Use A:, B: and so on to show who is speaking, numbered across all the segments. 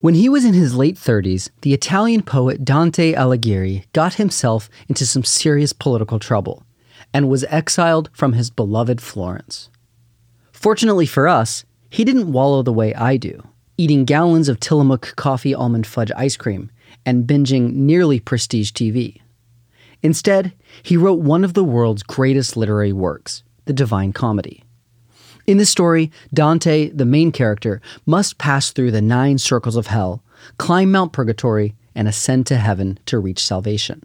A: When he was in his late 30s, the Italian poet Dante Alighieri got himself into some serious political trouble and was exiled from his beloved Florence. Fortunately for us, he didn't wallow the way I do, eating gallons of Tillamook coffee almond fudge ice cream and binging nearly prestige TV. Instead, he wrote one of the world's greatest literary works, the Divine Comedy. In the story, Dante, the main character, must pass through the nine circles of hell, climb Mount Purgatory, and ascend to heaven to reach salvation.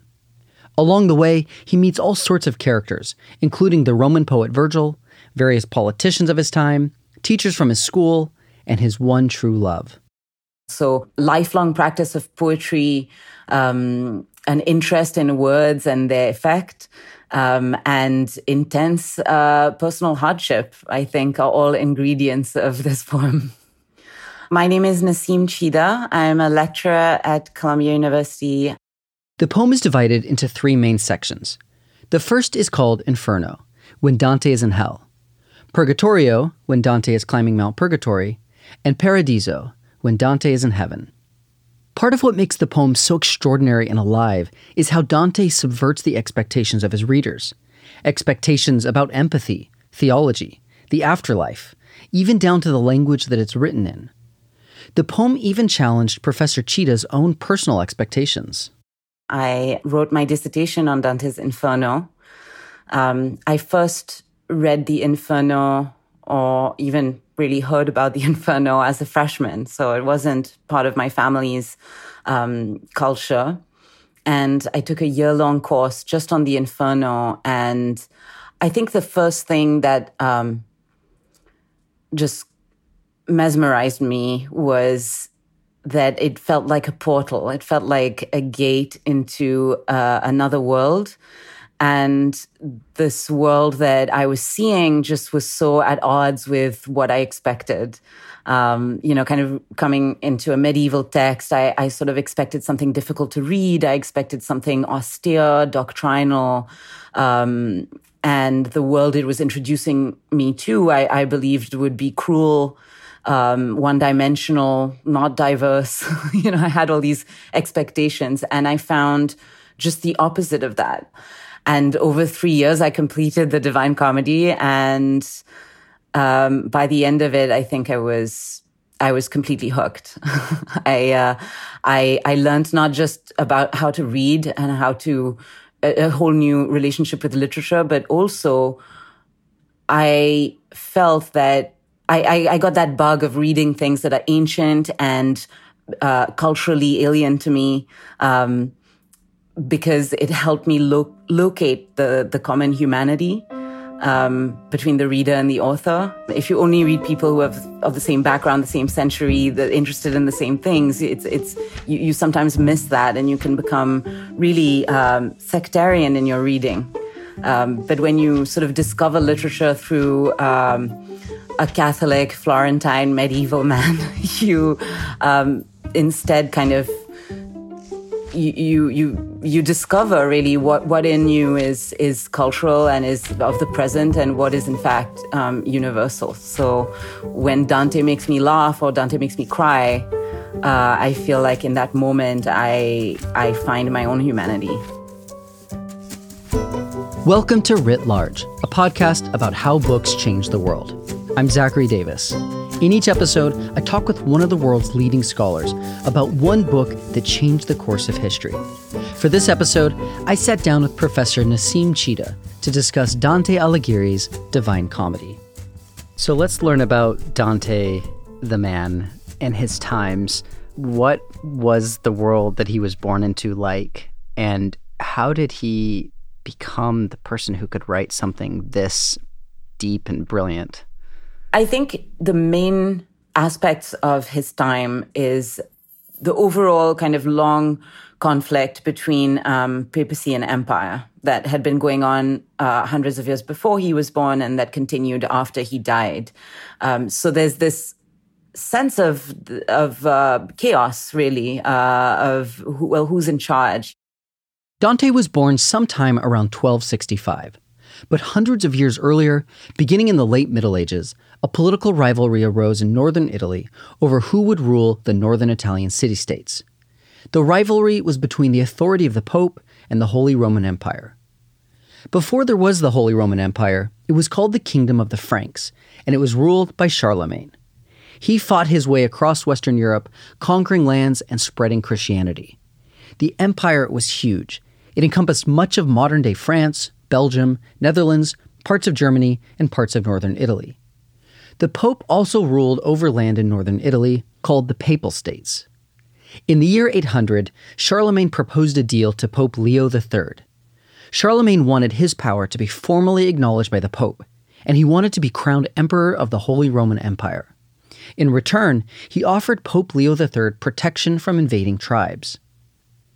A: Along the way, he meets all sorts of characters, including the Roman poet Virgil, various politicians of his time, teachers from his school, and his one true love.
B: So, lifelong practice of poetry, um, an interest in words and their effect, um, and intense uh, personal hardship, I think, are all ingredients of this poem. My name is Nasim Chida. I'm a lecturer at Columbia University.
A: The poem is divided into three main sections. The first is called Inferno, when Dante is in hell, Purgatorio, when Dante is climbing Mount Purgatory, and Paradiso, when Dante is in heaven. Part of what makes the poem so extraordinary and alive is how Dante subverts the expectations of his readers. Expectations about empathy, theology, the afterlife, even down to the language that it's written in. The poem even challenged Professor Chida's own personal expectations.
B: I wrote my dissertation on Dante's Inferno. Um, I first read the Inferno or even really heard about the Inferno as a freshman. So it wasn't part of my family's um, culture. And I took a year long course just on the Inferno. And I think the first thing that um, just mesmerized me was that it felt like a portal. It felt like a gate into uh, another world and this world that I was seeing just was so at odds with what I expected. Um, you know, kind of coming into a medieval text, I, I, sort of expected something difficult to read. I expected something austere, doctrinal. Um, and the world it was introducing me to, I, I believed would be cruel, um, one dimensional, not diverse. you know, I had all these expectations and I found just the opposite of that. And over three years, I completed the Divine Comedy. And um, by the end of it, I think I was I was completely hooked. I uh, I I learned not just about how to read and how to a, a whole new relationship with literature, but also I felt that I, I, I got that bug of reading things that are ancient and uh, culturally alien to me. Um, because it helped me lo- locate the, the common humanity um, between the reader and the author. If you only read people who have of the same background, the same century, that interested in the same things, it's it's you, you sometimes miss that, and you can become really um, sectarian in your reading. Um, but when you sort of discover literature through um, a Catholic Florentine medieval man, you um, instead kind of you you you discover really what what in you is is cultural and is of the present and what is in fact um, universal. So when Dante makes me laugh or Dante makes me cry, uh, I feel like in that moment I I find my own humanity.
A: Welcome to Writ Large, a podcast about how books change the world. I'm Zachary Davis. In each episode, I talk with one of the world's leading scholars about one book that changed the course of history. For this episode, I sat down with Professor Nasim Chida to discuss Dante Alighieri's Divine Comedy. So let's learn about Dante, the man, and his times. What was the world that he was born into like, and how did he become the person who could write something this deep and brilliant?
B: I think the main aspects of his time is the overall kind of long conflict between um, papacy and empire that had been going on uh, hundreds of years before he was born and that continued after he died. Um, so there's this sense of of uh, chaos, really, uh, of who, well, who's in charge.
A: Dante was born sometime around 1265, but hundreds of years earlier, beginning in the late Middle Ages, a political rivalry arose in northern Italy over who would rule the northern Italian city states. The rivalry was between the authority of the Pope and the Holy Roman Empire. Before there was the Holy Roman Empire, it was called the Kingdom of the Franks, and it was ruled by Charlemagne. He fought his way across Western Europe, conquering lands and spreading Christianity. The empire was huge. It encompassed much of modern day France, Belgium, Netherlands, parts of Germany, and parts of northern Italy. The Pope also ruled over land in northern Italy called the Papal States. In the year 800, Charlemagne proposed a deal to Pope Leo III. Charlemagne wanted his power to be formally acknowledged by the Pope, and he wanted to be crowned Emperor of the Holy Roman Empire. In return, he offered Pope Leo III protection from invading tribes.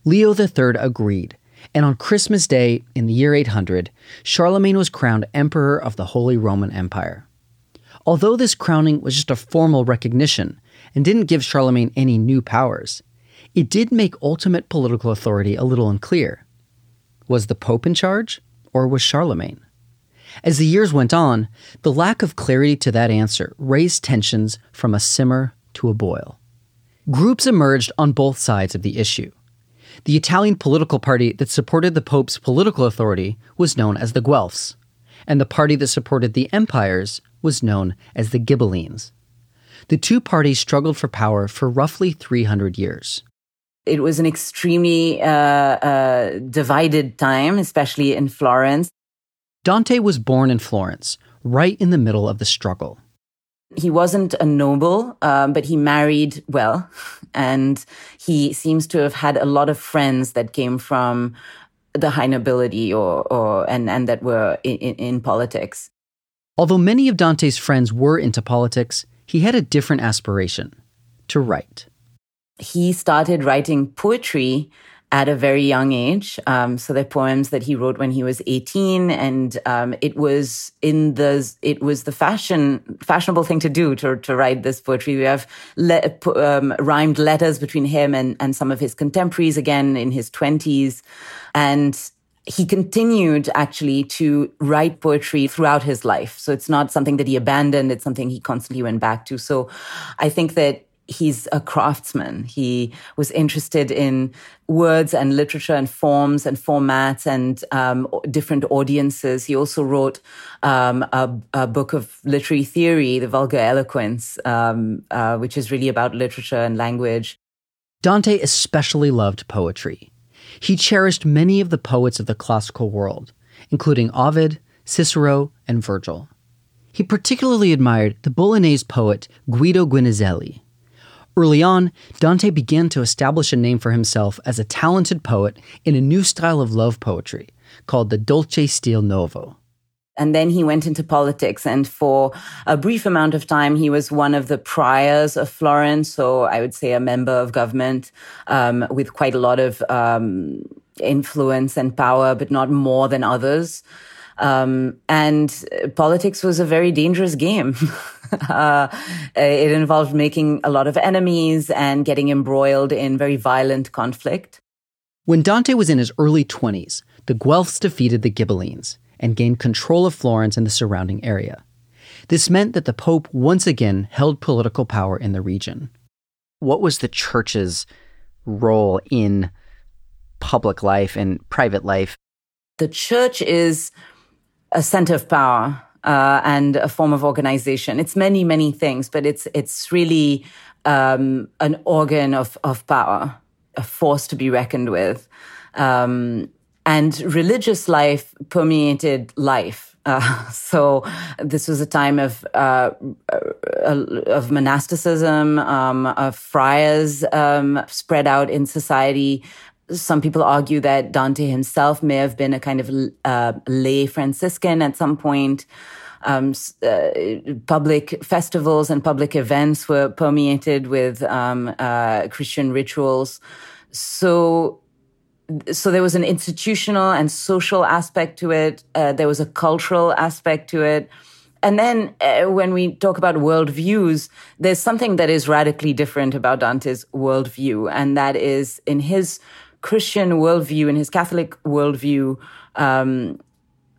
A: Leo III agreed, and on Christmas Day in the year 800, Charlemagne was crowned Emperor of the Holy Roman Empire. Although this crowning was just a formal recognition and didn't give Charlemagne any new powers, it did make ultimate political authority a little unclear. Was the Pope in charge, or was Charlemagne? As the years went on, the lack of clarity to that answer raised tensions from a simmer to a boil. Groups emerged on both sides of the issue. The Italian political party that supported the Pope's political authority was known as the Guelphs, and the party that supported the empires was known as the Ghibellines. The two parties struggled for power for roughly 300 years.
B: It was an extremely uh, uh, divided time, especially in Florence.
A: Dante was born in Florence, right in the middle of the struggle.
B: He wasn't a noble, um, but he married well, and he seems to have had a lot of friends that came from the high nobility or, or and, and that were in, in, in politics.
A: Although many of Dante's friends were into politics, he had a different aspiration to write
B: he started writing poetry at a very young age. Um, so they're poems that he wrote when he was 18. And um, it was in the, it was the fashion, fashionable thing to do to, to write this poetry. We have le- um, rhymed letters between him and, and some of his contemporaries again in his 20s. And he continued actually to write poetry throughout his life. So it's not something that he abandoned. It's something he constantly went back to. So I think that he's a craftsman. He was interested in words and literature and forms and formats and um, different audiences. He also wrote um, a, a, book of literary theory, The Vulgar Eloquence, um, uh, which is really about literature and language.
A: Dante especially loved poetry. He cherished many of the poets of the classical world, including Ovid, Cicero, and Virgil. He particularly admired the Bolognese poet Guido Guinizelli, Early on, Dante began to establish a name for himself as a talented poet in a new style of love poetry called the Dolce Stile Nuovo.
B: And then he went into politics. And for a brief amount of time, he was one of the priors of Florence. So I would say a member of government um, with quite a lot of um, influence and power, but not more than others. Um, and politics was a very dangerous game. uh, it involved making a lot of enemies and getting embroiled in very violent conflict.
A: When Dante was in his early 20s, the Guelphs defeated the Ghibellines and gained control of Florence and the surrounding area. This meant that the Pope once again held political power in the region. What was the church's role in public life and private life?
B: The church is a center of power uh, and a form of organization. It's many, many things, but it's it's really um, an organ of of power, a force to be reckoned with. Um, and religious life permeated life. Uh, so this was a time of uh, of monasticism, um, of friars um, spread out in society, some people argue that Dante himself may have been a kind of uh, lay Franciscan at some point. um, uh, public festivals and public events were permeated with um, uh, Christian rituals. So, so there was an institutional and social aspect to it. Uh, there was a cultural aspect to it. And then uh, when we talk about worldviews, there's something that is radically different about Dante's worldview. And that is in his Christian worldview, in his Catholic worldview, um,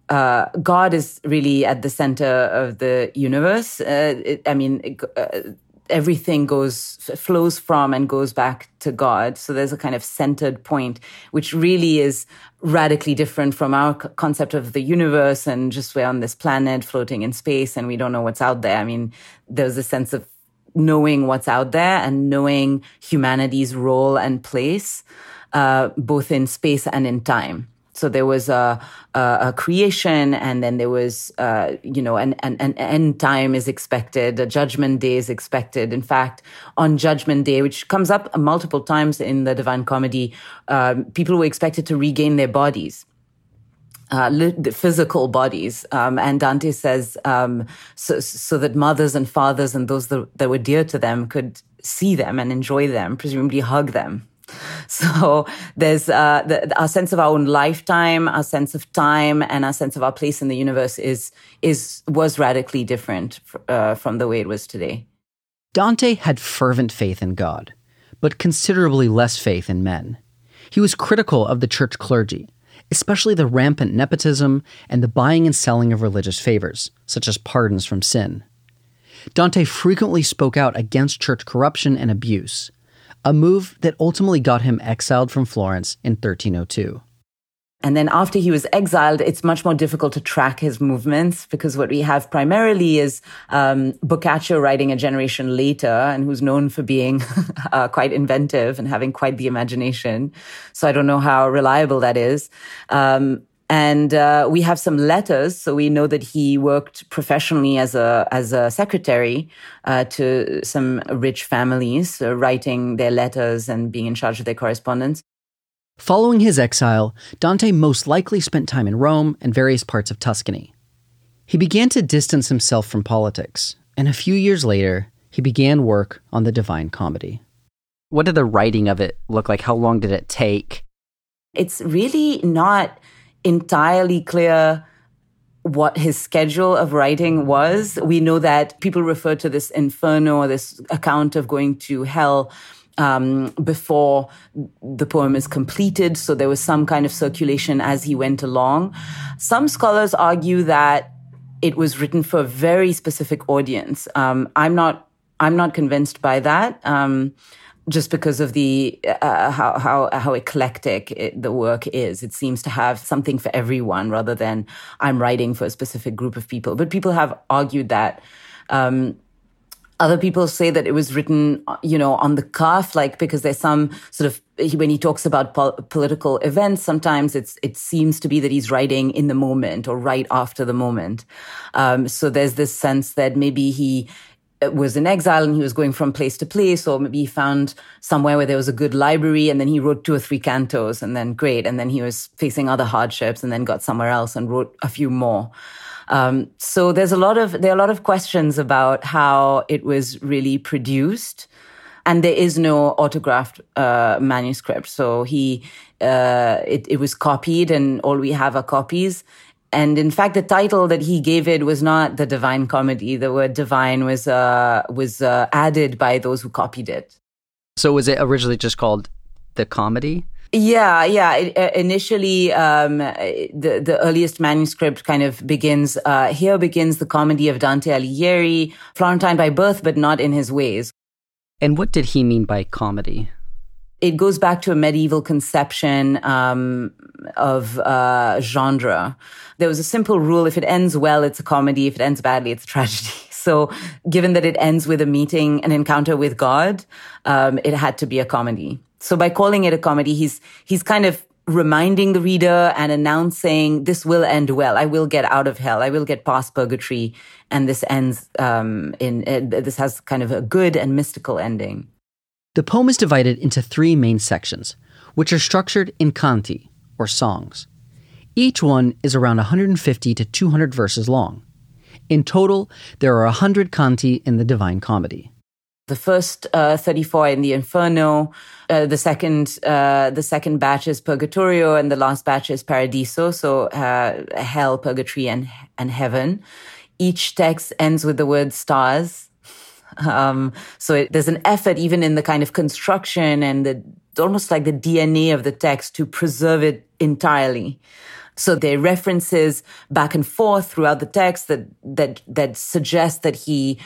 B: uh, God is really at the center of the universe. Uh, it, I mean, it, uh, everything goes flows from and goes back to God. So there's a kind of centered point, which really is radically different from our concept of the universe and just we're on this planet floating in space and we don't know what's out there. I mean, there's a sense of knowing what's out there and knowing humanity's role and place, uh, both in space and in time. So there was a, a, a creation, and then there was, uh, you know, an, an, an, end time is expected, a judgment day is expected. In fact, on Judgment Day, which comes up multiple times in the Divine Comedy, um, people were expected to regain their bodies. Uh, physical bodies. Um, and Dante says, um, so, so, that mothers and fathers and those that, that, were dear to them could see them and enjoy them, presumably hug them. So there's uh, the, our sense of our own lifetime, our sense of time, and our sense of our place in the universe is is was radically different uh, from the way it was today.
A: Dante had fervent faith in God, but considerably less faith in men. He was critical of the church clergy, especially the rampant nepotism and the buying and selling of religious favors, such as pardons from sin. Dante frequently spoke out against church corruption and abuse, a move that ultimately got him exiled from Florence in 1302.
B: And then after he was exiled, it's much more difficult to track his movements because what we have primarily is um, Boccaccio writing a generation later and who's known for being uh, quite inventive and having quite the imagination. So I don't know how reliable that is. Um, and uh, we have some letters, so we know that he worked professionally as a as a secretary uh, to some rich families, uh, writing their letters and being in charge of their correspondence.
A: Following his exile, Dante most likely spent time in Rome and various parts of Tuscany. He began to distance himself from politics, and a few years later, he began work on the Divine Comedy. What did the writing of it look like? How long did it take?
B: It's really not entirely clear what his schedule of writing was. We know that people refer to this inferno or this account of going to hell um, before the poem is completed. So there was some kind of circulation as he went along. Some scholars argue that it was written for a very specific audience. Um, I'm not. I'm not convinced by that. Um, just because of the uh, how how how eclectic it, the work is. It seems to have something for everyone, rather than I'm writing for a specific group of people. But people have argued that. Um, other people say that it was written, you know, on the cuff, like because there's some sort of when he talks about pol- political events, sometimes it's it seems to be that he's writing in the moment or right after the moment. Um, so there's this sense that maybe he was in exile and he was going from place to place, or maybe he found somewhere where there was a good library and then he wrote two or three cantos and then great. And then he was facing other hardships and then got somewhere else and wrote a few more. Um, so there's a lot of, there are a lot of questions about how it was really produced. And there is no autographed uh, manuscript. So he, uh, it, it was copied and all we have are copies. And in fact, the title that he gave it was not the Divine Comedy. The word divine was uh, was uh, added by those who copied it.
A: So was it originally just called the comedy?
B: Yeah, yeah. It, uh, initially, um, the the earliest manuscript kind of begins. Uh, here begins the comedy of Dante Alighieri, Florentine by birth, but not in his ways.
A: And what did he mean by comedy?
B: It goes back to a medieval conception um, of uh, genre. There was a simple rule: if it ends well, it's a comedy; if it ends badly, it's a tragedy. So, given that it ends with a meeting, an encounter with God, um, it had to be a comedy. So, by calling it a comedy, he's he's kind of reminding the reader and announcing this will end well. I will get out of hell. I will get past purgatory, and this ends um, in uh, this has kind of a good and mystical ending.
A: The poem is divided into three main sections, which are structured in canti, or songs. Each one is around 150 to 200 verses long. In total, there are 100 canti in the Divine Comedy.
B: The first uh, 34 in the Inferno, uh, the second uh, the second batch is Purgatorio, and the last batch is Paradiso. So uh, hell, purgatory, and and heaven. Each text ends with the word stars. Um, so it, there's an effort, even in the kind of construction and the almost like the DNA of the text, to preserve it entirely. So there are references back and forth throughout the text that that that suggest that he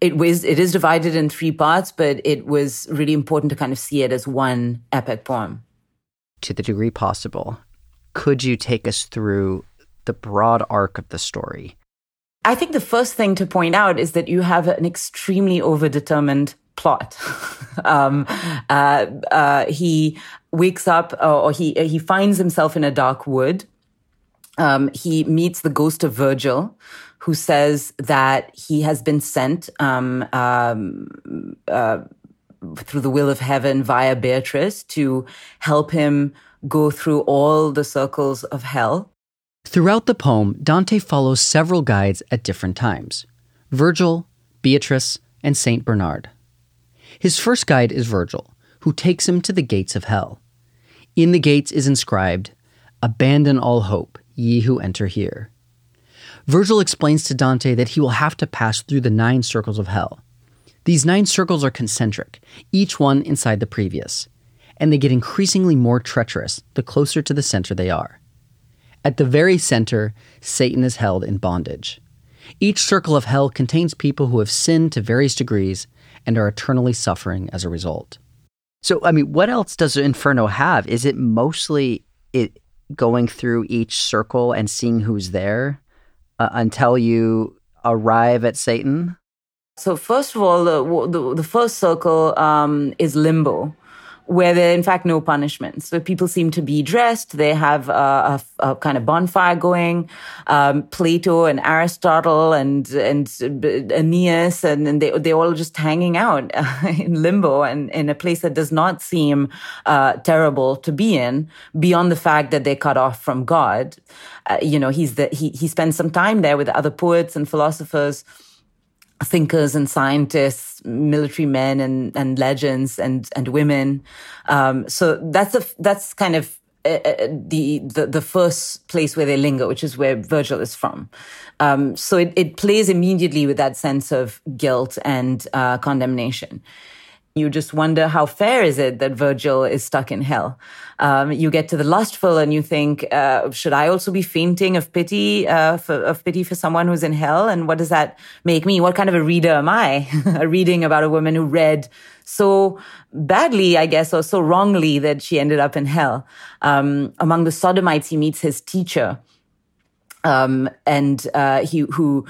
B: it was it is divided in three parts, but it was really important to kind of see it as one epic poem.
C: To the degree possible, could you take us through the broad arc of the story?
B: I think the first thing to point out is that you have an extremely overdetermined plot. um, uh, uh, he wakes up, or he he finds himself in a dark wood. Um, he meets the ghost of Virgil, who says that he has been sent um, um, uh, through the will of heaven via Beatrice to help him go through all the circles of hell.
A: Throughout the poem, Dante follows several guides at different times Virgil, Beatrice, and Saint Bernard. His first guide is Virgil, who takes him to the gates of hell. In the gates is inscribed, Abandon all hope, ye who enter here. Virgil explains to Dante that he will have to pass through the nine circles of hell. These nine circles are concentric, each one inside the previous, and they get increasingly more treacherous the closer to the center they are. At the very center, Satan is held in bondage. Each circle of hell contains people who have sinned to various degrees and are eternally suffering as a result.
C: So, I mean, what else does Inferno have? Is it mostly it going through each circle and seeing who's there? uh, until you arrive at Satan?
B: So, first of all, the, the, the first circle um, is limbo where there are in fact no punishments. So people seem to be dressed. They have a, a, a kind of bonfire going. Um, Plato and Aristotle and and Aeneas and, and they they're all just hanging out in limbo and in a place that does not seem uh, terrible to be in, beyond the fact that they're cut off from God. Uh, you know, he's the he he spends some time there with other poets and philosophers thinkers and scientists, military men and, and legends and, and women. Um, so that's a, that's kind of uh, uh, the, the, the first place where they linger, which is where Virgil is from. Um, so it, it plays immediately with that sense of guilt and uh, condemnation. You just wonder how fair is it that Virgil is stuck in hell. Um, you get to the lustful and you think, uh, should I also be fainting of pity, uh, for, of pity for someone who's in hell? And what does that make me? What kind of a reader am I? a reading about a woman who read so badly, I guess, or so wrongly that she ended up in hell. Um, among the sodomites, he meets his teacher um, and uh, he who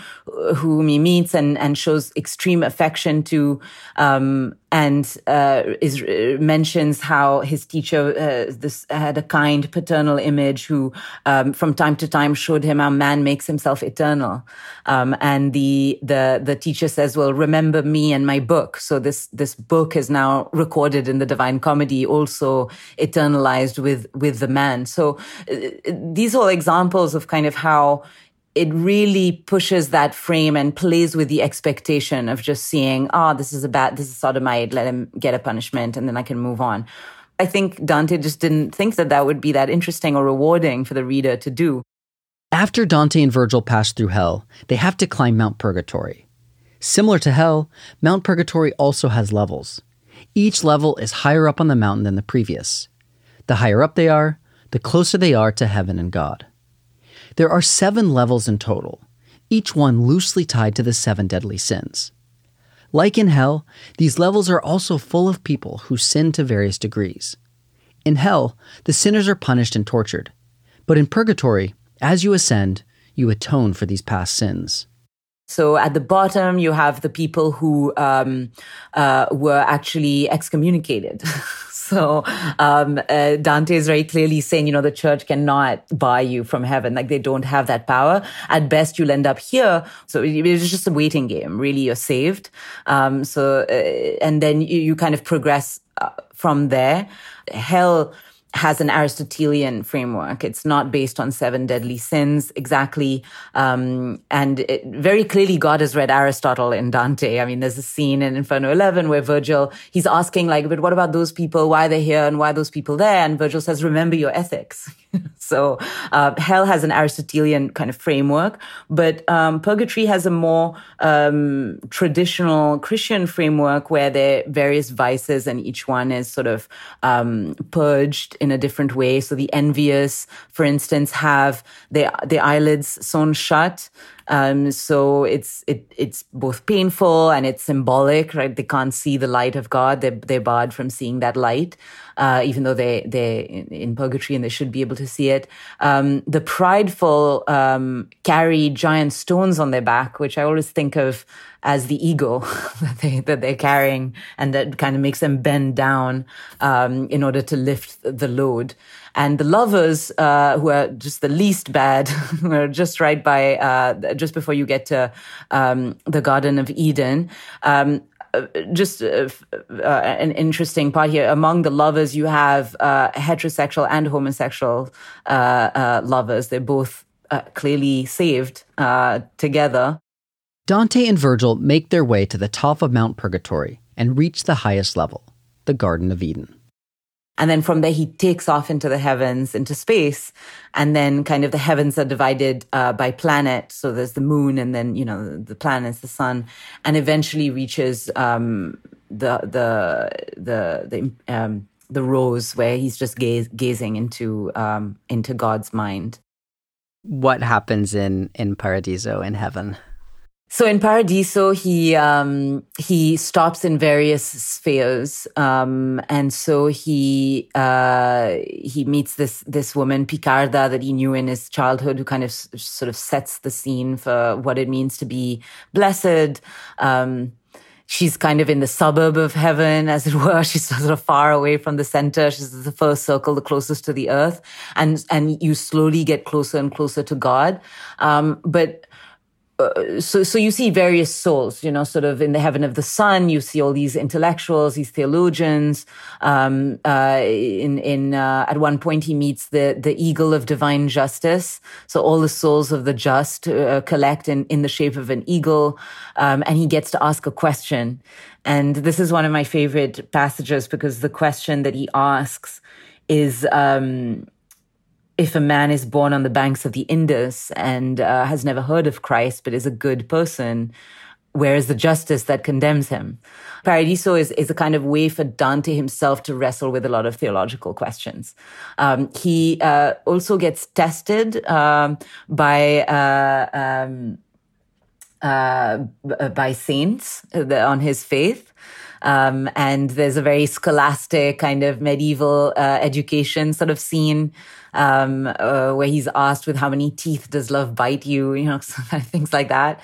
B: whom he meets and and shows extreme affection to, um, and uh, is uh, mentions how his teacher uh, this had a kind paternal image who um, from time to time showed him how man makes himself eternal, um, and the the the teacher says, "Well, remember me and my book." So this this book is now recorded in the Divine Comedy, also eternalized with with the man. So uh, these are all examples of kind of how it really pushes that frame and plays with the expectation of just seeing, oh, this is a bad, this is sodomite, let him get a punishment and then I can move on. I think Dante just didn't think that that would be that interesting or rewarding for the reader to do.
A: After Dante and Virgil pass through hell, they have to climb Mount Purgatory. Similar to hell, Mount Purgatory also has levels. Each level is higher up on the mountain than the previous. The higher up they are, the closer they are to heaven and God. There are seven levels in total, each one loosely tied to the seven deadly sins. Like in hell, these levels are also full of people who sin to various degrees. In hell, the sinners are punished and tortured. But in purgatory, as you ascend, you atone for these past sins.
B: So at the bottom, you have the people who um, uh, were actually excommunicated. So um, uh, Dante is very clearly saying, you know, the church cannot buy you from heaven. Like they don't have that power. At best, you'll end up here. So it's just a waiting game. Really, you're saved. Um, so uh, and then you, you, kind of progress uh, from there. Hell has an Aristotelian framework. It's not based on seven deadly sins exactly. Um, and it, very clearly, God has read Aristotle in Dante. I mean, there's a scene in Inferno 11 where Virgil, he's asking like, but what about those people? Why are they here? And why are those people there? And Virgil says, remember your ethics. so, uh, hell has an Aristotelian kind of framework, but, um, purgatory has a more, um, traditional Christian framework where there are various vices and each one is sort of, um, purged in a different way. So the envious, for instance, have their, their eyelids sewn shut. Um, so it's it it's both painful and it's symbolic, right? They can't see the light of God. They're they're barred from seeing that light, uh, even though they they in purgatory and they should be able to see it. Um, the prideful um, carry giant stones on their back, which I always think of as the ego that they that they're carrying, and that kind of makes them bend down um, in order to lift the load. And the lovers, uh, who are just the least bad, who are just right by, uh, just before you get to um, the Garden of Eden. Um, uh, just uh, uh, an interesting part here. Among the lovers, you have uh, heterosexual and homosexual lovers. They're both clearly saved together.
A: Dante and Virgil make their way to the top of Mount Purgatory and reach the highest level, the Garden of Eden.
B: And then from there, he takes off into the heavens, into space. And then kind of the heavens are divided uh, by planet. So there's the moon and then, you know, the planets, the sun, and eventually reaches um, the, the, the, the, um, the rose where he's just gaze, gazing into, um, into God's mind.
C: What happens in, in Paradiso in heaven?
B: So in Paradiso, he um, he stops in various spheres, um, and so he uh, he meets this this woman Piccarda that he knew in his childhood, who kind of s- sort of sets the scene for what it means to be blessed. Um, she's kind of in the suburb of heaven, as it were. She's sort of far away from the center. She's the first circle, the closest to the earth, and and you slowly get closer and closer to God. Um, but uh, so so you see various souls you know sort of in the heaven of the sun you see all these intellectuals these theologians um, uh, in in uh, at one point he meets the the eagle of divine justice. So all the souls of the just uh, collect in in the shape of an eagle um, and he gets to ask a question. And this is one of my favorite passages because the question that he asks is um, if a man is born on the banks of the Indus and uh, has never heard of Christ but is a good person, where is the justice that condemns him? Paradiso is, is a kind of way for Dante himself to wrestle with a lot of theological questions. Um, he uh, also gets tested um, by uh, um, uh, by saints uh, on his faith. Um, and there's a very scholastic kind of medieval uh, education sort of scene um, uh, where he's asked with how many teeth does love bite you, you know, things like that.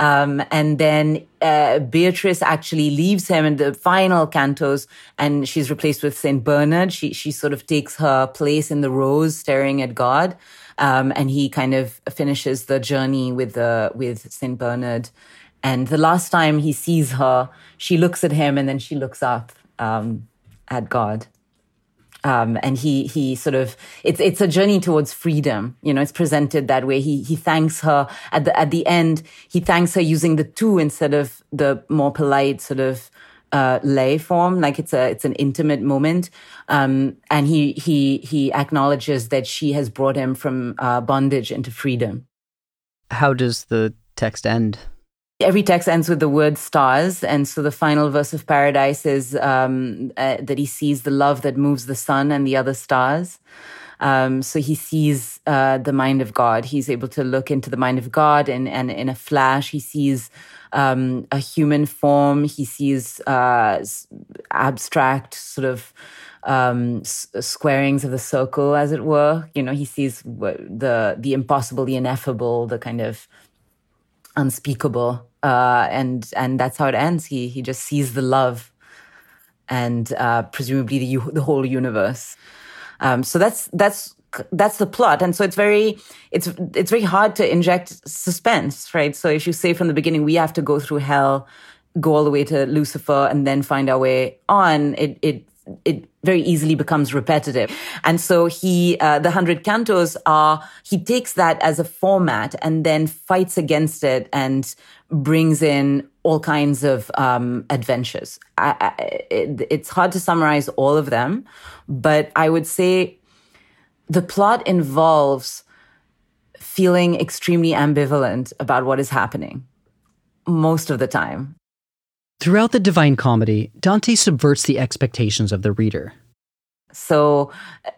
B: Um, and then uh, Beatrice actually leaves him in the final cantos, and she's replaced with Saint Bernard. She she sort of takes her place in the rose, staring at God, um, and he kind of finishes the journey with the with Saint Bernard. And the last time he sees her, she looks at him, and then she looks up um, at God. Um, and he he sort of it's it's a journey towards freedom. You know, it's presented that way. He he thanks her at the at the end. He thanks her using the tu instead of the more polite sort of uh, lay form. Like it's a it's an intimate moment. Um, and he he he acknowledges that she has brought him from uh, bondage into freedom.
C: How does the text end?
B: Every text ends with the word stars. And so the final verse of Paradise is um, uh, that he sees the love that moves the sun and the other stars. Um, so he sees uh, the mind of God. He's able to look into the mind of God, and, and in a flash, he sees um, a human form. He sees uh, abstract sort of um, squarings of the circle, as it were. You know, he sees the the impossible, the ineffable, the kind of unspeakable uh, and and that's how it ends. He he just sees the love, and uh, presumably the the whole universe. Um, so that's that's that's the plot, and so it's very it's it's very hard to inject suspense, right? So if you say from the beginning we have to go through hell, go all the way to Lucifer, and then find our way on, it it it very easily becomes repetitive. And so he, uh, the hundred cantos are, he takes that as a format and then fights against it and brings in all kinds of um, adventures. I, I, it, it's hard to summarize all of them, but I would say the plot involves feeling extremely ambivalent about what is happening most of the time.
A: Throughout the Divine Comedy, Dante subverts the expectations of the reader.
B: So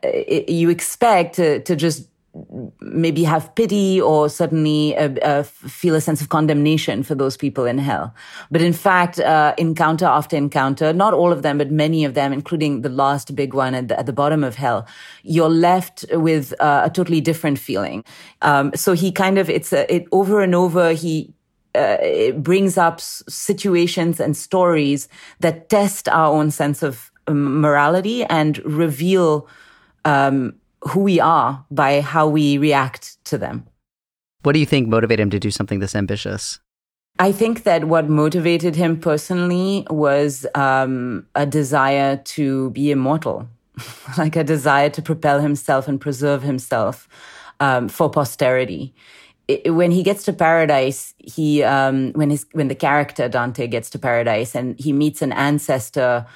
B: uh, you expect to, to just maybe have pity or suddenly uh, uh, feel a sense of condemnation for those people in hell. But in fact, uh, encounter after encounter, not all of them, but many of them, including the last big one at the, at the bottom of hell, you're left with uh, a totally different feeling. Um, so he kind of, it's a, it over and over, he uh, it brings up situations and stories that test our own sense of um, morality and reveal um, who we are by how we react to them.
C: What do you think motivated him to do something this ambitious?
B: I think that what motivated him personally was um, a desire to be immortal, like a desire to propel himself and preserve himself um, for posterity. It, when he gets to paradise, he um, when his when the character Dante gets to paradise and he meets an ancestor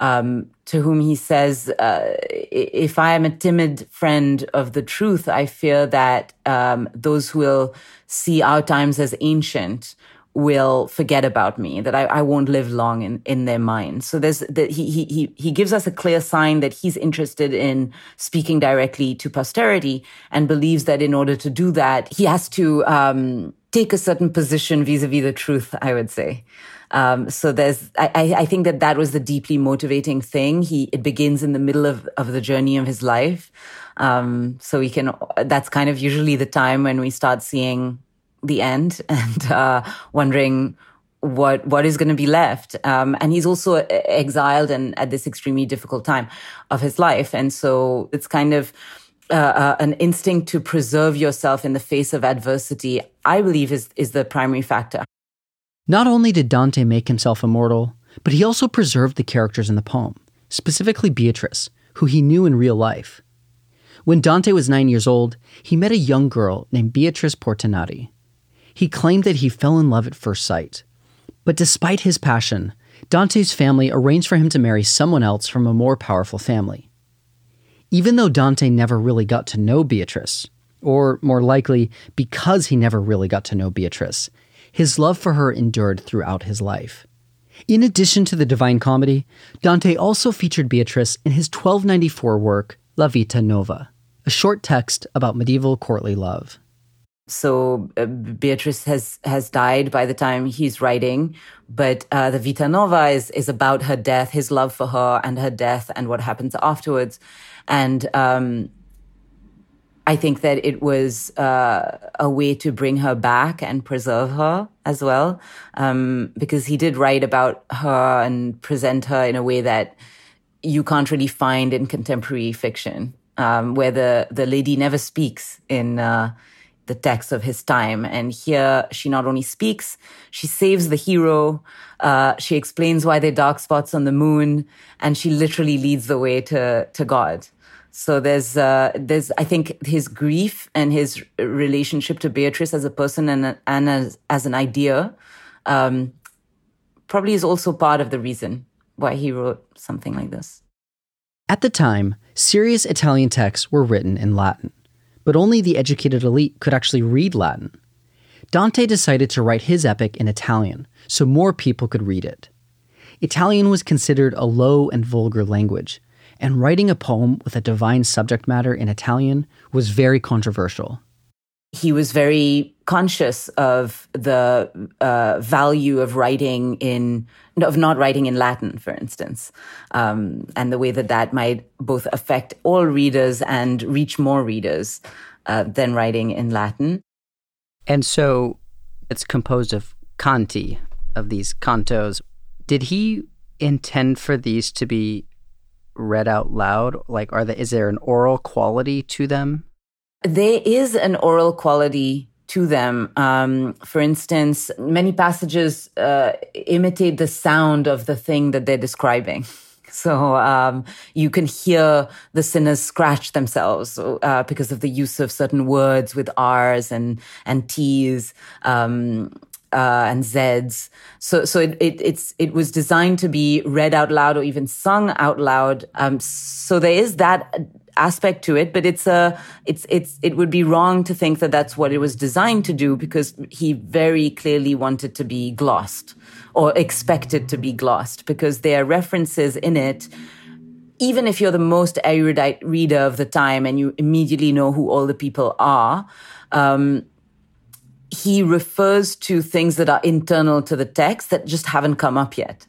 B: um, to whom he says, uh, If I am a timid friend of the truth, I fear that um, those who will see our times as ancient will forget about me, that I, I won't live long in, in their minds. So there's that he, he, he he gives us a clear sign that he's interested in speaking directly to posterity and believes that in order to do that, he has to, um, take a certain position vis-a-vis the truth, I would say. Um, so there's, I, I think that that was the deeply motivating thing. He, it begins in the middle of, of the journey of his life. Um, so we can, that's kind of usually the time when we start seeing the end and, uh, wondering what, what is going to be left. Um, and he's also exiled and at this extremely difficult time of his life. And so it's kind of, uh, uh, an instinct to preserve yourself in the face of adversity, I believe is, is the primary factor.
A: Not only did Dante make himself immortal, but he also preserved the characters in the poem, specifically Beatrice, who he knew in real life. When Dante was nine years old, he met a young girl named Beatrice Portinari. He claimed that he fell in love at first sight. But despite his passion, Dante's family arranged for him to marry someone else from a more powerful family. Even though Dante never really got to know Beatrice, or more likely, because he never really got to know Beatrice, his love for her endured throughout his life. In addition to the Divine Comedy, Dante also featured Beatrice in his 1294 work, La Vita Nova, a short text about medieval courtly love.
B: So uh, Beatrice has has died by the time he's writing, but uh, the Vita Nova is is about her death, his love for her, and her death, and what happens afterwards. And um, I think that it was uh, a way to bring her back and preserve her as well, um, because he did write about her and present her in a way that you can't really find in contemporary fiction, um, where the the lady never speaks in uh, the text of his time. And here, she not only speaks, she saves the hero. Uh, she explains why there are dark spots on the moon, and she literally leads the way to to God. So there's, uh, there's, I think his grief and his relationship to Beatrice as a person and, and as, as an idea, um, probably is also part of the reason why he wrote something like this.
A: At the time, serious Italian texts were written in Latin, but only the educated elite could actually read Latin. Dante decided to write his epic in Italian so more people could read it. Italian was considered a low and vulgar language, and writing a poem with a divine subject matter in Italian was very controversial.
B: He was very conscious of the uh, value of writing in, of not writing in Latin, for instance, um, and the way that that might both affect all readers and reach more readers uh, than writing in Latin.
C: And so it's composed of canti, of these cantos. Did he intend for these to be read out loud? Like, are there, is there an oral quality to them?
B: There is an oral quality to them. Um, for instance, many passages uh, imitate the sound of the thing that they're describing. So um, you can hear the sinners scratch themselves uh, because of the use of certain words with R's and and T's. Um, uh, and Z's. So, so it, it, it's, it was designed to be read out loud or even sung out loud. Um, so there is that aspect to it, but it's a, it's, it's, it would be wrong to think that that's what it was designed to do because he very clearly wanted to be glossed or expected to be glossed because there are references in it even if you're the most erudite reader of the time and you immediately know who all the people are, um, he refers to things that are internal to the text that just haven't come up yet.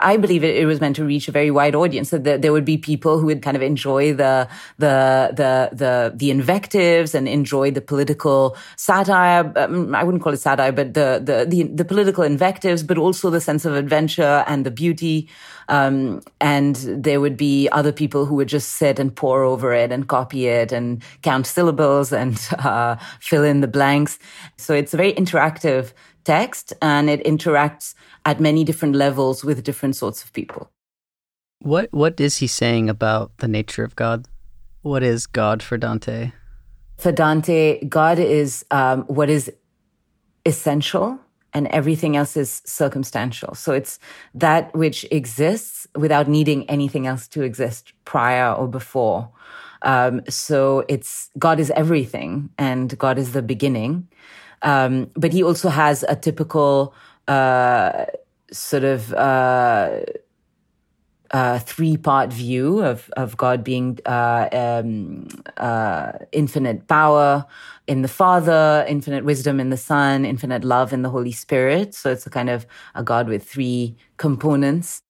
B: I believe it, it was meant to reach a very wide audience. So that there would be people who would kind of enjoy the the the the the invectives and enjoy the political satire. Um, I wouldn't call it satire, but the, the the the political invectives, but also the sense of adventure and the beauty. Um, and there would be other people who would just sit and pore over it and copy it and count syllables and uh, fill in the blanks. So it's a very interactive text and it interacts at many different levels with different sorts of people.
A: What what is he saying about the nature of God? What is God for Dante?
B: For Dante, God is um, what is essential, and everything else is circumstantial. So it's that which exists without needing anything else to exist prior or before. Um, so it's God is everything, and God is the beginning. Um, but he also has a typical uh, sort of uh, uh, three part view of, of God being uh, um, uh, infinite power in the Father, infinite wisdom in the Son, infinite love in the Holy Spirit. So it's a kind of a God with three components.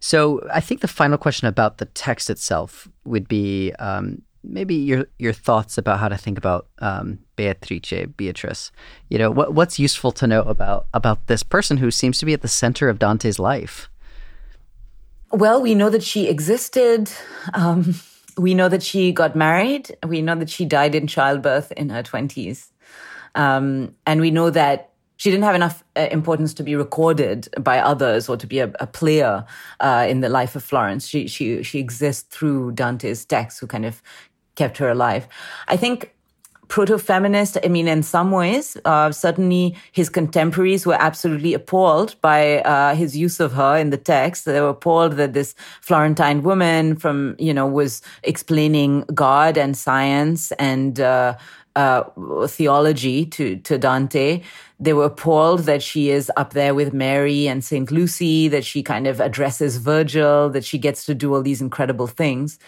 A: So I think the final question about the text itself would be um, maybe your your thoughts about how to think about um, Beatrice, Beatrice. You know, what what's useful to know about about this person who seems to be at the center of Dante's life.
B: Well, we know that she existed. Um, we know that she got married. We know that she died in childbirth in her twenties, um, and we know that she didn't have enough uh, importance to be recorded by others or to be a, a player uh, in the life of Florence. She she she exists through Dante's texts, who kind of kept her alive. I think proto-feminist, I mean, in some ways, uh, certainly his contemporaries were absolutely appalled by uh, his use of her in the text. They were appalled that this Florentine woman from, you know, was explaining God and science and uh, uh theology to, to Dante. They were appalled that she is up there with Mary and St. Lucy, that she kind of addresses Virgil, that she gets to do all these incredible things.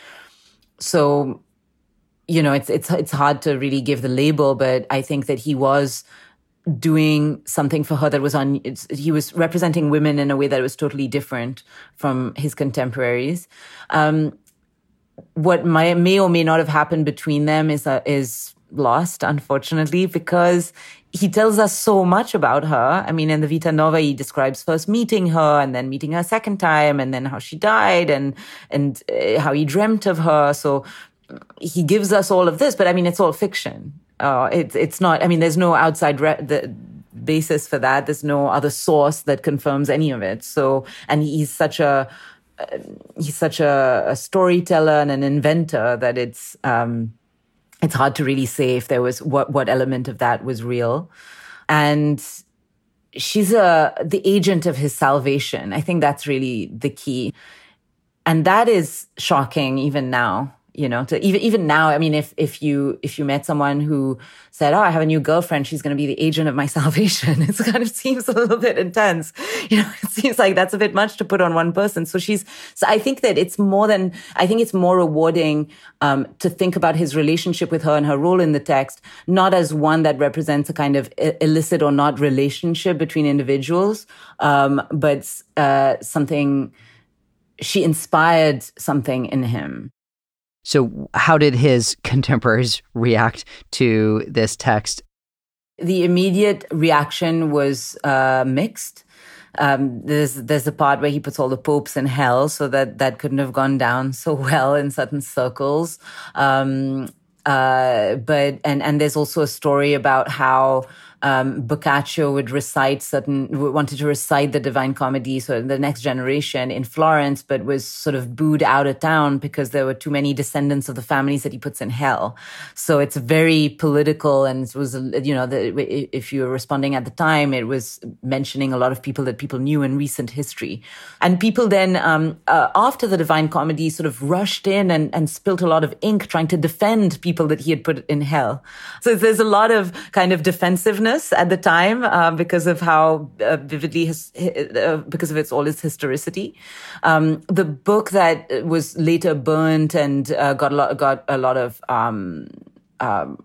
B: So you know, it's it's it's hard to really give the label, but I think that he was doing something for her that was on he was representing women in a way that was totally different from his contemporaries. Um, what may, may or may not have happened between them is uh, is lost unfortunately because he tells us so much about her. I mean in the vita nova he describes first meeting her and then meeting her second time and then how she died and and uh, how he dreamt of her. So he gives us all of this, but I mean, it's all fiction. Uh, it's it's not. I mean, there's no outside re- the basis for that. There's no other source that confirms any of it. So, and he's such a uh, he's such a, a, storyteller and an inventor that it's um, it's hard to really say if there was what what element of that was real. And she's a the agent of his salvation. I think that's really the key, and that is shocking even now you know to even even now i mean if if you if you met someone who said oh i have a new girlfriend. She's going to be the agent of my salvation it kind of seems a little bit intense. You know it seems like that's a bit much to put on one person. So she's so i think that it's more than i think it's more rewarding um, to think about his relationship with her and her role in the text not as one that represents a kind of illicit or not relationship between individuals um, but uh, something she inspired something in him
A: so, how did his contemporaries react to this text?
B: The immediate reaction was uh, mixed. Um, there's there's a part where he puts all the popes in hell, so that that couldn't have gone down so well in certain circles. Um, uh, but and and there's also a story about how um, Boccaccio would recite certain, wanted to recite the Divine Comedy, so the next generation in Florence, but was sort of booed out of town because there were too many descendants of the families that he puts in hell. So it's very political, and it was, you know, the, if you were responding at the time, it was mentioning a lot of people that people knew in recent history, and people then um, uh, after the Divine Comedy sort of rushed in and, and spilt a lot of ink trying to defend people that he had put in hell. So there's a lot of kind of defensiveness at the time uh, because of how uh, vividly his, uh, because of its all its historicity. Um, the book that was later burnt and uh, got a lot got a lot of um, um,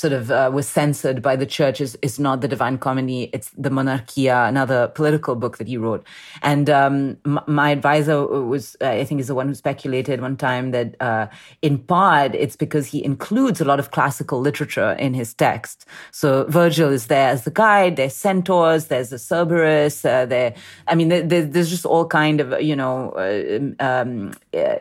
B: sort of uh, was censored by the church is, is not the Divine Comedy, it's the Monarchia, another political book that he wrote. And um, m- my advisor was, uh, I think, is the one who speculated one time that uh, in part it's because he includes a lot of classical literature in his text. So Virgil is there as the guide. There's centaurs. There's the Cerberus. Uh, there, I mean, there, there's just all kind of you know uh, um,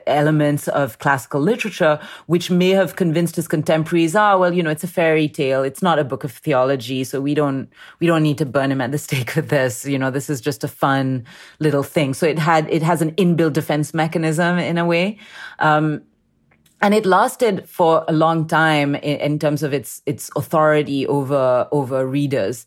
B: elements of classical literature which may have convinced his contemporaries ah, oh, well, you know, it's a fairy tale. It's not a book of theology, so we don't we don't need to burn him at the stake with this. You know, this is just a fun little thing. So it had it has an inbuilt defense mechanism in a way. Um, and it lasted for a long time in, in, terms of its its authority over over readers.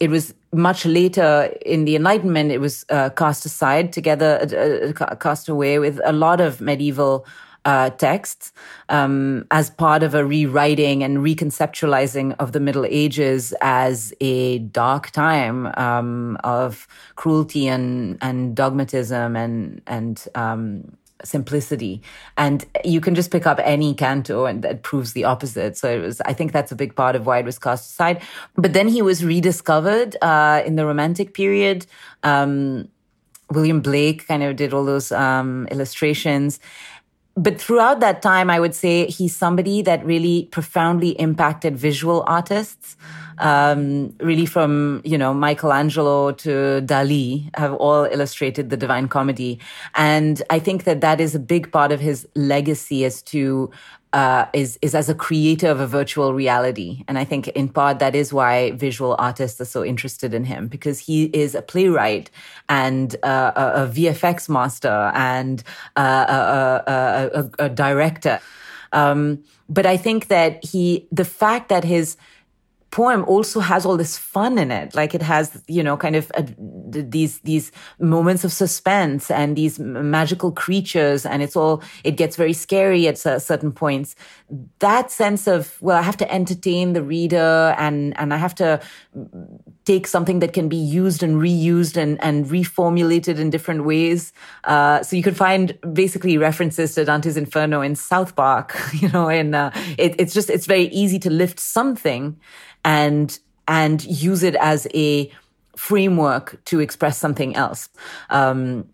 B: It was much later in the Enlightenment. It was uh, cast aside together, uh, uh cast away with a lot of medieval uh, texts um, as part of a rewriting and reconceptualizing of the Middle Ages as a dark time um, of cruelty and and dogmatism and and um, simplicity. And you can just pick up any canto and that proves the opposite. So it was, I think that's a big part of why it was cast aside. But then he was rediscovered uh, in the Romantic period. Um, William Blake kind of did all those um, illustrations but throughout that time, I would say he's somebody that really profoundly impacted visual artists. Um, really from, you know, Michelangelo to Dali have all illustrated the Divine Comedy. And I think that that is a big part of his legacy as to uh, is is as a creator of a virtual reality, and I think in part that is why visual artists are so interested in him because he is a playwright and uh, a, a, VFX master and uh, a, a, a, director. Um, but I think that he, the fact that his poem also has all this fun in it. Like it has, you know, kind of a, these, these moments of suspense and these magical creatures. And it's all, it gets very scary at certain points. That sense of, well, I have to entertain the reader and, and I have to take something that can be used and reused and, and reformulated in different ways. Uh, so you can find basically references to Dante's Inferno in South Park, you know, and uh, it, it's just, it's very easy to lift something and and use it as a framework to express something else. Um,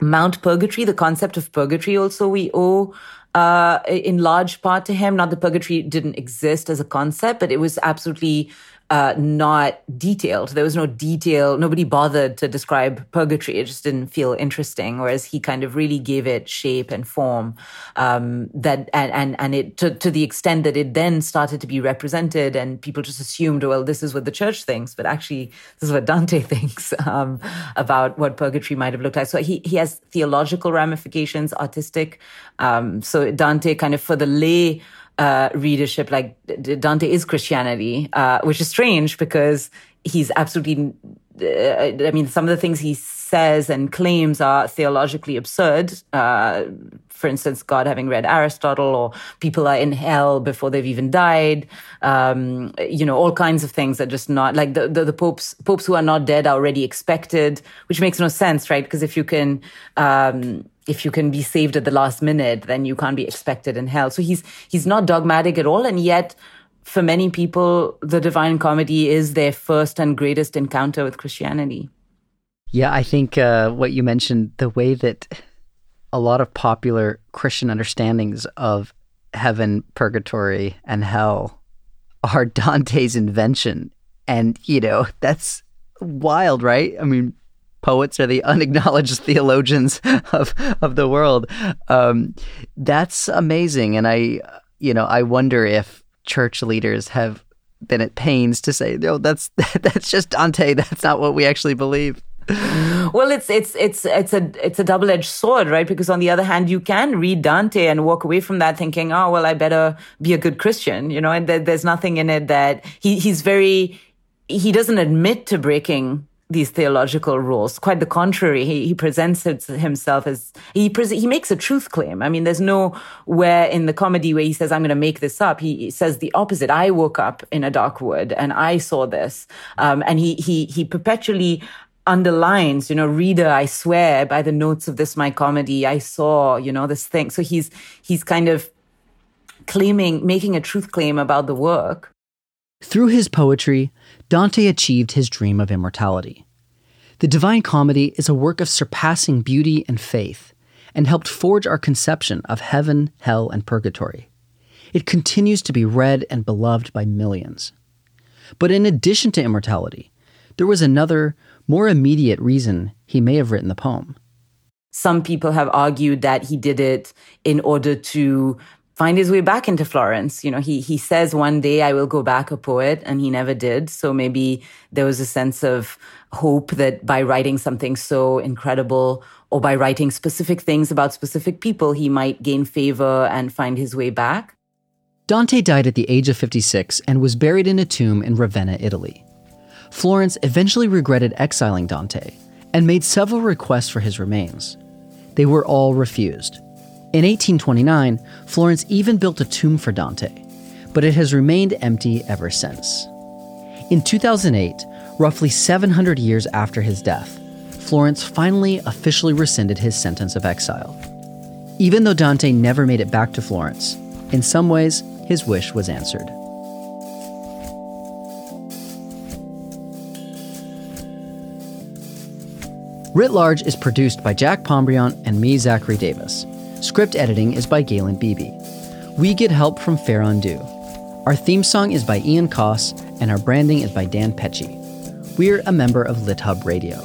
B: Mount Purgatory, the concept of purgatory, also we owe uh, in large part to him. Not that purgatory didn't exist as a concept, but it was absolutely uh, not detailed. There was no detail. Nobody bothered to describe purgatory. It just didn't feel interesting. Whereas he kind of really gave it shape and form. Um, that and and and it to to the extent that it then started to be represented, and people just assumed, well, this is what the church thinks, but actually, this is what Dante thinks um, about what purgatory might have looked like. So he he has theological ramifications, artistic. Um, so Dante kind of for the lay uh, readership like Dante is Christianity, uh, which is strange because he's absolutely, uh, I mean, some of the things he says and claims are theologically absurd. Uh, for instance, God having read Aristotle, or people are in hell before they've even died. Um, you know, all kinds of things are just not like the, the, the popes popes who are not dead are already expected, which makes no sense, right? Because if you can. Um, if you can be saved at the last minute, then you can't be expected in hell. So he's he's not dogmatic at all, and yet for many people, the Divine Comedy is their first and greatest encounter with Christianity.
C: Yeah, I think uh, what you mentioned, the way that a lot of popular Christian understandings of heaven, purgatory, and hell are Dante's invention. And, you know, that's wild, right? I mean, poets are the unacknowledged theologians of of the world. Um, that's amazing, and I, you know, I wonder if church leaders have been at pains to say, no, that's that's just Dante. That's not what we actually believe.
B: Well, it's it's it's it's a it's a double edged sword, right? Because on the other hand, you can read Dante and walk away from that thinking, oh well, I better be a good Christian, you know. And th- there's nothing in it that he he's very he doesn't admit to breaking these theological rules. Quite the contrary, he, he presents himself as he he makes a truth claim. I mean, there's no where in the comedy where he says, "I'm going to make this up." He, says the opposite. I woke up in a dark wood and I saw this, um, and he he he perpetually underlines, you know, reader, I swear by the notes of this my comedy, I saw, you know, this thing. So he's he's kind of claiming, making a truth claim about the work.
A: Through his poetry, Dante achieved his dream of immortality. The Divine Comedy is a work of surpassing beauty and faith, and helped forge our conception of heaven, hell, and purgatory. It continues to be read and beloved by millions. But in addition to immortality, there was another, more immediate reason he may have written the poem.
B: Some people have argued that he did it in order to find his way back into Florence. You know, he he says one day I will go back a poet, and he never did. So maybe there was a sense of hope that by writing something so incredible or by writing specific things about specific people, he might gain favor and find his way back.
A: Dante died at the age of 56 and was buried in a tomb in Ravenna, Italy. Florence eventually regretted exiling Dante and made several requests for his remains. They were all refused. In 1829, Florence even built a tomb for Dante, but it has remained empty ever since. In 2008, roughly 700 years after his death, Florence finally officially rescinded his sentence of exile. Even though Dante never made it back to Florence, in some ways, his wish was answered. Writ Large is produced by Jack Pombriant and me, Zachary Davis. Script editing is by Galen Beebe. We get help from Fair Undo. Our theme song is by Ian Coss, and our branding is by Dan Pecci. We're a member of LitHub Radio.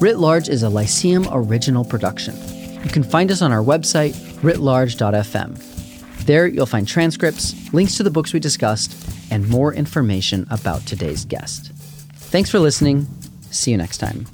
A: Writ Large is a Lyceum original production. You can find us on our website, writlarge.fm. There you'll find transcripts, links to the books we discussed, and more information about today's guest. Thanks for listening. See you next time.